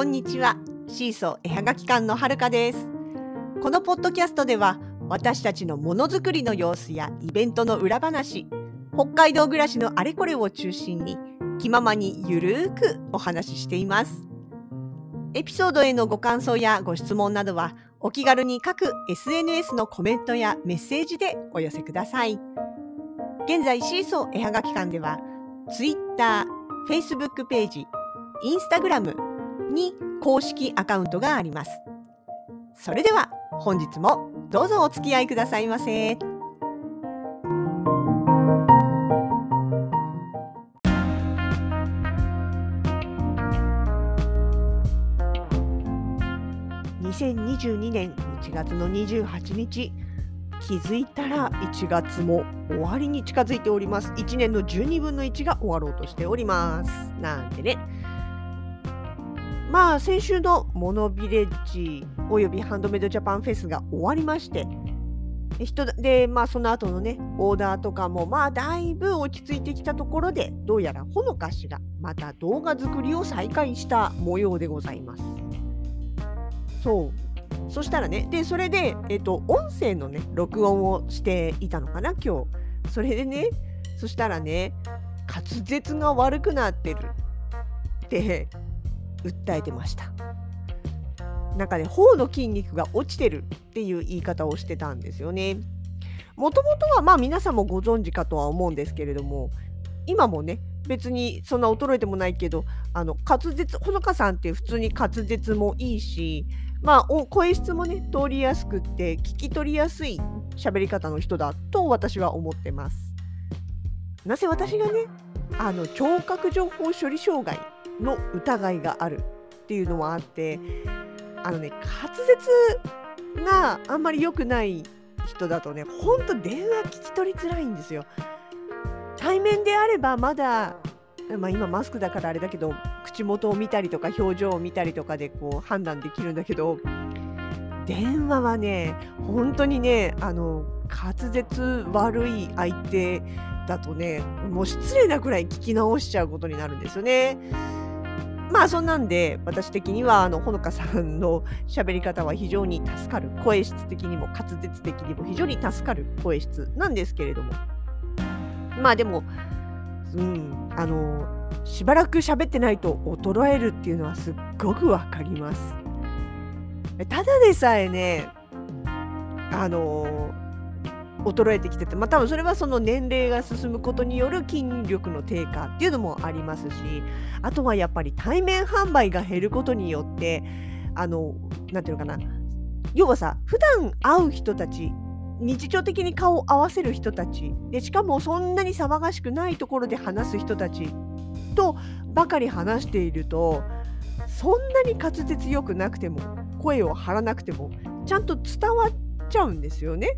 こんにちは。シーソー絵はがき館のはるかです。このポッドキャストでは私たちのものづくりの様子やイベントの裏話北海道暮らしのあれこれを中心に気ままにゆるーくお話ししています。エピソードへのご感想やご質問などはお気軽に各 SNS のコメントやメッセージでお寄せください。現在シーソー絵はがき館では Twitter、Facebook ページ、Instagram に公式アカウントがあります。それでは本日もどうぞお付き合いくださいませ。2022年1月の28日気づいたら1月も終わりに近づいております。1年の12分の1が終わろうとしております。なんでね。まあ先週のモノビレッジおよびハンドメイドジャパンフェスが終わりまして人でまあその後のねオーダーとかもまあだいぶ落ち着いてきたところでどうやらほのかしがまた動画作りを再開した模様でございます。そう。そしたらねでそれでえっと音声のね録音をしていたのかな今日。それでねそしたらね滑舌が悪くなってる。って訴えてました。なんかね頬の筋肉が落ちてるっていう言い方をしてたんですよね。もともとはまあ皆さんもご存知かとは思うんですけれども今もね別にそんな衰えてもないけどあの滑舌ほのかさんって普通に滑舌もいいしまあ声質もね通りやすくって聞き取りやすい喋り方の人だと私は思ってます。なぜ私がねあの聴覚情報処理障害の疑いがあるっていうのもあってあのね滑舌があんまり良くない人だとねほんと電話聞き取りづらいんですよ。対面であればまだ、まあ、今マスクだからあれだけど口元を見たりとか表情を見たりとかでこう判断できるんだけど電話はね本当にねあの滑舌悪い相手だとねもう失礼なくらい聞き直しちゃうことになるんですよね。まあそんなんで私的にはあのほのかさんの喋り方は非常に助かる声質的にも滑舌的にも非常に助かる声質なんですけれども。まあでもうんあのしばらく喋ってないと衰えるっていうのはすっごくわかります。ただでさえねあの衰えてきてて、まあ、多分それはその年齢が進むことによる筋力の低下っていうのもありますしあとはやっぱり対面販売が減ることによってあのなんていうのかな要はさ普段会う人たち日常的に顔を合わせる人たちでしかもそんなに騒がしくないところで話す人たちとばかり話しているとそんなに滑舌よくなくても声を張らなくてもちゃんと伝わっちゃうんですよね。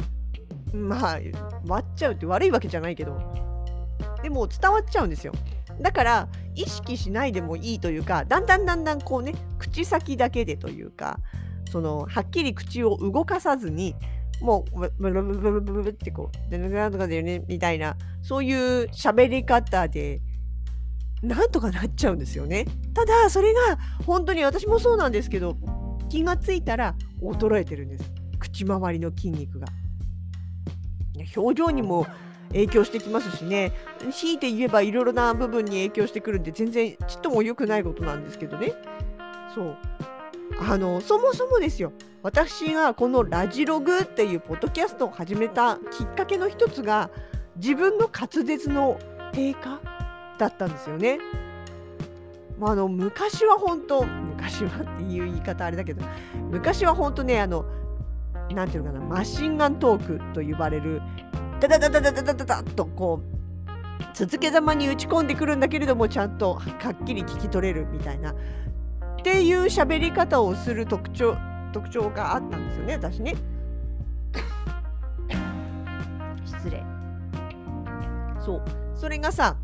まあ割っちゃうって悪いわけじゃないけどでも伝わっちゃうんですよだから意識しないでもいいというかだんだんだんだんこうね口先だけでというかそのはっきり口を動かさずにもうブルブルブルブルってこう「でなんとかだよね」みたいなそういう喋り方でなんとかなっちゃうんですよねただそれが本当に私もそうなんですけど気がついたら衰えてるんです口周りの筋肉が。表情にも影響してきますしね。強いて言えばいろいろな部分に影響してくるんで全然ちっとも良くないことなんですけどね。そう。あのそもそもですよ。私がこのラジログっていうポッドキャストを始めたきっかけの一つが自分の滑舌の低下だったんですよね。まあ、あの昔は本当昔はっていう言い方あれだけど昔は本当ねあのなんていうのかなマシンガントークと呼ばれるダダダダダダダダダとこう続けざまに打ち込んでくるんだけれどもちゃんとはっきり聞き取れるみたいなっていう喋り方をする特徴特徴があったんですよね私ね。失礼。そうそれがさ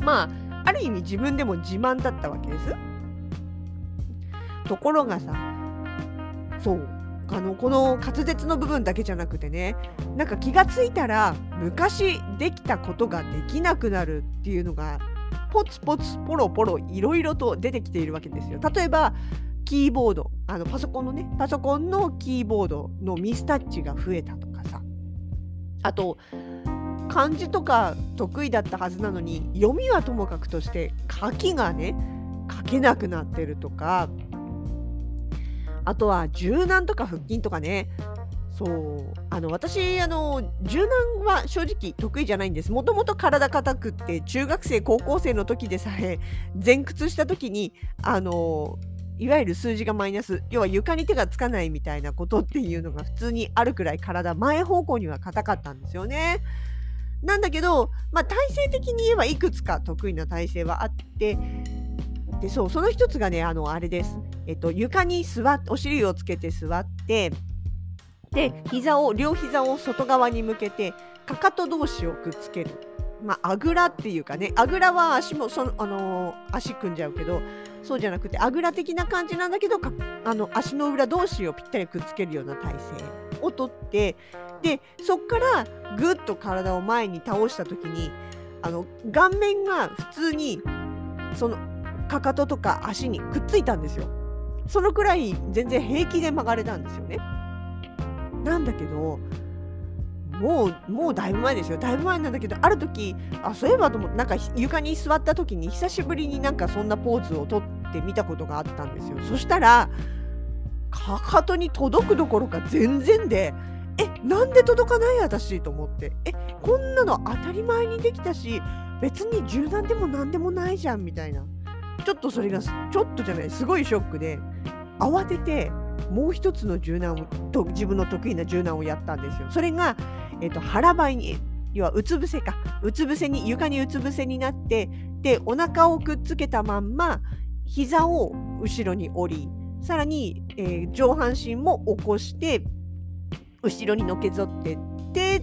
まあある意味自分でも自慢だったわけです。ところがさそうあのこの滑舌の部分だけじゃなくてねなんか気がついたら昔できたことができなくなるっていうのがポツポツポロポロいろいろと出てきているわけですよ。例えばキーボード。あのパソコンのねパソコンのキーボードのミスタッチが増えたとかさ。あと漢字とか得意だったはずなのに読みはともかくとして書きがね書けなくなってるとか。あとは柔軟とか腹筋とかね。そう。あの私あの柔軟は正直得意じゃないんです。もともと体硬くって中学生高校生の時でさえ前屈した時にあのいわゆる数字がマイナス要は床に手がつかないみたいなことっていうのが普通にあるくらい体前方向には硬かったんですよね。なんだけど、まあ、体勢的に言えばいくつか得意な体勢はあってでそうその一つがねあのあれです、えっと、床に座っお尻をつけて座ってで膝を両膝を外側に向けてかかと同士をくっつける。まあ、ぐらっていうかねあぐらは足もその、あの、足組んじゃうけどそうじゃなくてあぐら的な感じなんだけどあの足の裏同士をぴったりくっつけるような体勢をとってでそこからぐっと体を前に倒した時にあの顔面が普通にそのかかととか足にくっついたんですよ。そのくらい全然平気で曲がれたんですよね。なんだけどもうもうだいぶ前ですよ。だいぶ前なんだけどある時あそういえばと思なんか床に座った時に久しぶりになんかそんなポーズをとってみたことがあったんですよ。そしたらかかとに届くどころか全然でえなんで届かない私と思って。えこんなの当たり前にできたし別に柔軟でも何でもないじゃんみたいな。ちょっとそれがちょっとじゃないすごいショックで。慌ててもう一つの柔軟と自分の得意な柔軟をやったんですよ。それが、えーと、腹ばいに要はうつ伏せかうつ伏せに床にうつ伏せになってでお腹をくっつけたまんま膝を後ろに折りさらに、えー、上半身も起こして後ろにのけぞってって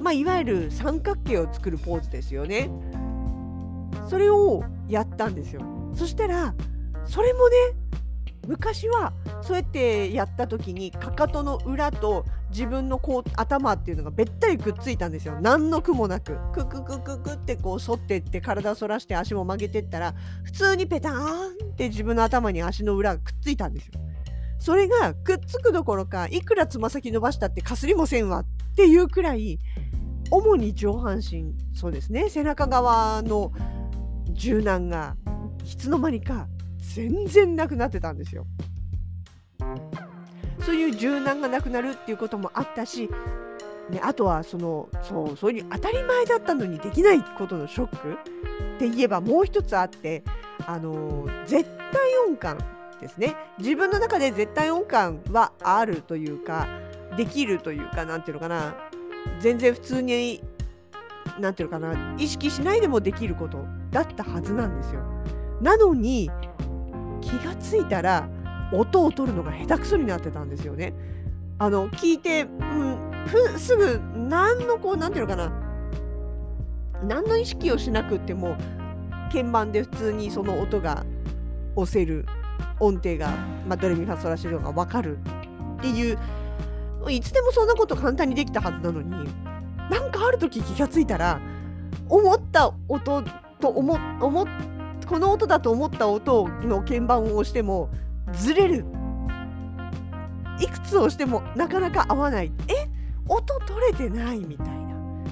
まあ、いわゆる三角形を作るポーズですよね。それをやったんですよ。そしたらそれもね昔はそうやってやった時にかかとの裏と自分のこう頭っていうのがべったりくっついたんですよ。何の苦もなく。クククククってこう反ってって体を反らして足も曲げてったら普通にペターンって自分の頭に足の裏がくっついたんですよ。それがくっつくどころかいくらつま先伸ばしたってかすりもせんわっていうくらい主に上半身そうですね背中側の柔軟がいつの間にか全然なくなってたんですよ。そういう柔軟がなくなるっていうこともあったし、ね、あとはそのそうそういう当たり前だったのにできないことのショックって言えばもう一つあってあの絶対音感ですね自分の中で絶対音感はあるというかできるというか何ていうのかな全然普通に何ていうのかな意識しないでもできることだったはずなんですよ。なのに気がついたら音を取るのが下手くそになってたんですよね。あの聞いて、うん、すぐ何のこう何ていうのかな何の意識をしなくっても鍵盤で普通にその音が押せる音程が、まあ、ドレミファソラシドが分かるっていういつでもそんなこと簡単にできたはずなのになんかある時気がついたら思った音と思思この音だと思った音の鍵盤を押してもずれる。いくつ押してもなかなか合わない。え？音取れてないみたいな。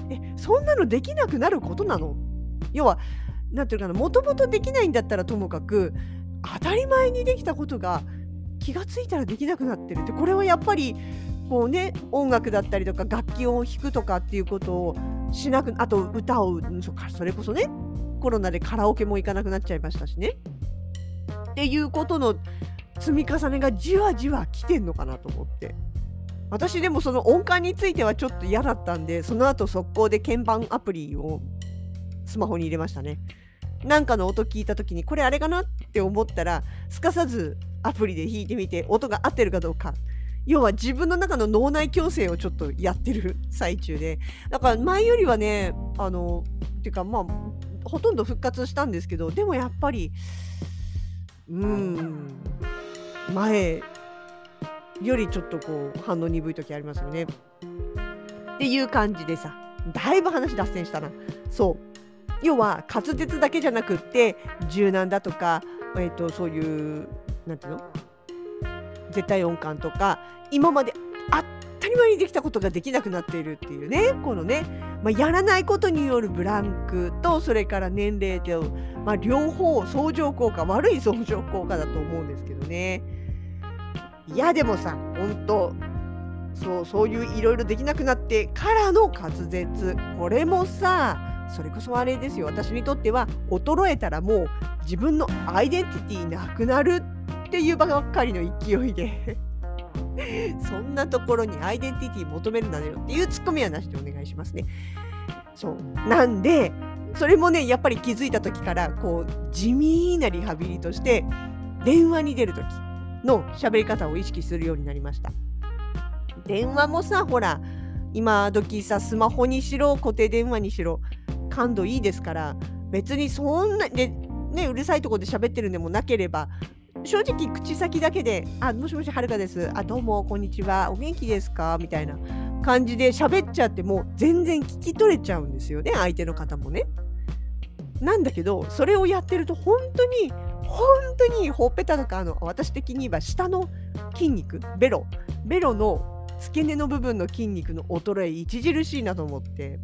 え？そんなのできなくなることなの？要は何ていうかな？もともとできないんだったらともかく当たり前にできたことが気がついたらできなくなってる。ってこれはやっぱりこうね音楽だったりとか楽器を弾くとかっていうことをしなくあと歌をそれこそねコロナでカラオケも行かなくなっちゃいましたしね。っていうことの積み重ねがじわじわ来てんのかなと思って。私でもその音感についてはちょっと嫌だったんで、その後速攻で鍵盤アプリをスマホに入れましたね。なんかの音聞いた時にこれあれかなって思ったらすかさずアプリで弾いてみて音が合ってるかどうか要は自分の中の脳内矯正をちょっとやってる最中でだから前よりはねあのっていうかまあほとんど復活したんですけどでもやっぱりうん前よりちょっとこう反応鈍い時ありますよね。っていう感じでさだいぶ話脱線したな。そう要は滑舌だけじゃなくって柔軟だとか、えー、とそういうなんていうの？絶対音感とか今まで当たり前にできたことができなくなっているっていうねこのね、まあ、やらないことによるブランクとそれから年齢と、まあ、両方相乗効果悪い相乗効果だと思うんですけどね。いやでもさ本当そうそういういろいろできなくなってからの滑舌。これもさそれこそあれですよ。私にとっては衰えたらもう自分のアイデンティティなくなるっていうばっかりの勢いで。そんなところにアイデンティティ求めるなよっていうツッコミはなしでお願いしますね。そうなんでそれもねやっぱり気づいた時からこう地味なリハビリとして電話に出る時の喋り方を意識するようになりました。電話もさほら今時さスマホにしろ固定電話にしろ感度いいですから別にそんなでねうるさいとこで喋ってるんでもなければ正直口先だけで「あもしもしはるかです」「あどうもこんにちは。お元気ですか?」みたいな感じで喋っちゃっても全然聞き取れちゃうんですよね相手の方もね。なんだけどそれをやってると本当に本当にほっぺたとかあの私的に言えば下の筋肉ベロ。ベロの付け根の部分の筋肉の衰え著しいなと思って。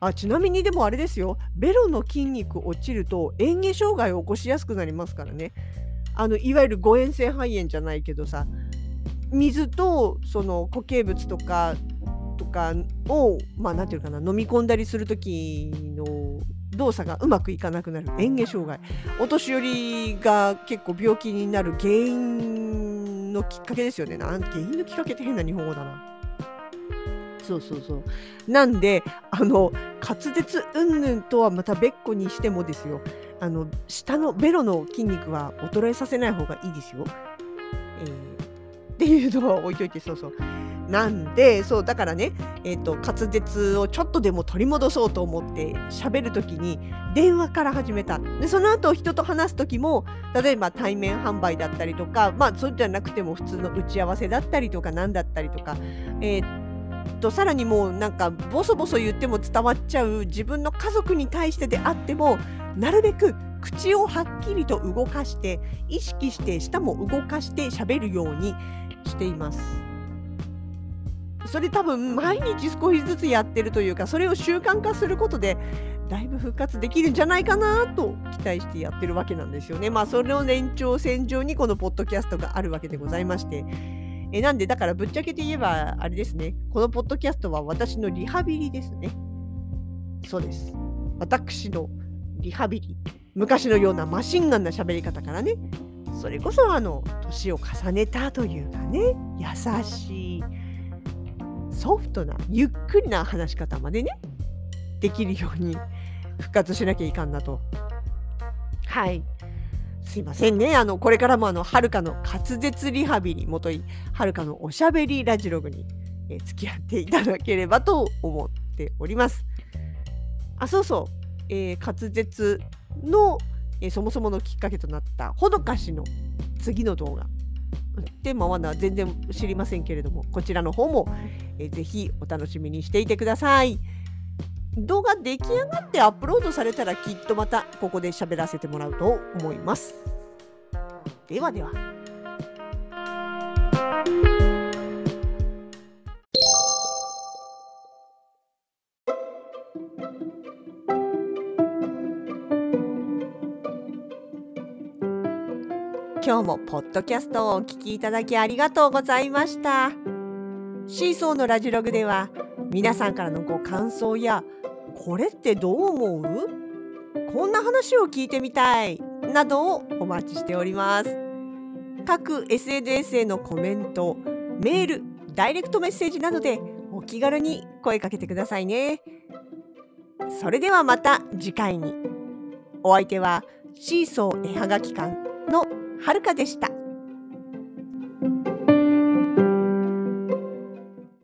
あちなみにでもあれですよ。ベロの筋肉落ちると嚥下障害を起こしやすくなりますからね。あのいわゆる誤嚥性肺炎じゃないけどさ水とその固形物とかとかをまあ何て言うかな飲み込んだりする時の動作がうまくいかなくなる。嚥下障害。お年寄りが結構病気になる原因のきっかけですよね。なん原因のきっかけって変な日本語だな。そうそうそう。なんで、あの、滑舌云々とはまた別個にしてもですよ、あの、下のベロの筋肉は衰えさせない方がいいですよ。えー、っていうのは置いといて、そうそう。なんで、そう、だからね、え、ー、と、滑舌をちょっとでも取り戻そうと思って喋るときに電話から始めた。で、その後人と話すときも、例えば対面販売だったりとか、まあ、そうじゃなくても普通の打ち合わせだったりとか、何だったりとか、えーとさらにもうなんかボソボソ言っても伝わっちゃう自分の家族に対してであってもなるべく口をはっきりと動かして意識して舌も動かして喋るようにしています。それ多分毎日少しずつやってるというかそれを習慣化することでだいぶ復活できるんじゃないかなと期待してやってるわけなんですよね。まあそれの延長線上にこのポッドキャストがあるわけでございましてえなんで、だからぶっちゃけて言えば、あれですね。このポッドキャストは私のリハビリですね。そうです。私のリハビリ。昔のようなマシンガンな喋り方からね、それこそあの、年を重ねたというかね、優しい、ソフトな、ゆっくりな話し方までね、できるように復活しなきゃいかんなと。はい。すいませんね。あの、これからもあの、はるかの滑舌リハビリもとい、はるかのおしゃべりラジログに、えー、付き合っていただければと思っております。あ、そうそう。えー、滑舌の、えー、そもそものきっかけとなったほどかしの次の動画。テーマは全然知りませんけれども、こちらの方も、えー、ぜひお楽しみにしていてください。動画出来上がってアップロードされたらきっとまたここで喋らせてもらうと思います。ではでは。今日もポッドキャストをお聞きいただきありがとうございました。シーソーのラジログでは皆さんからのご感想やこれってどう思う？こんな話を聞いてみたい。などをお待ちしております。各 SNS へのコメントメールダイレクトメッセージなどでお気軽に声かけてくださいね。それではまた次回に。お相手はシーソー絵はがき館のはるかでした。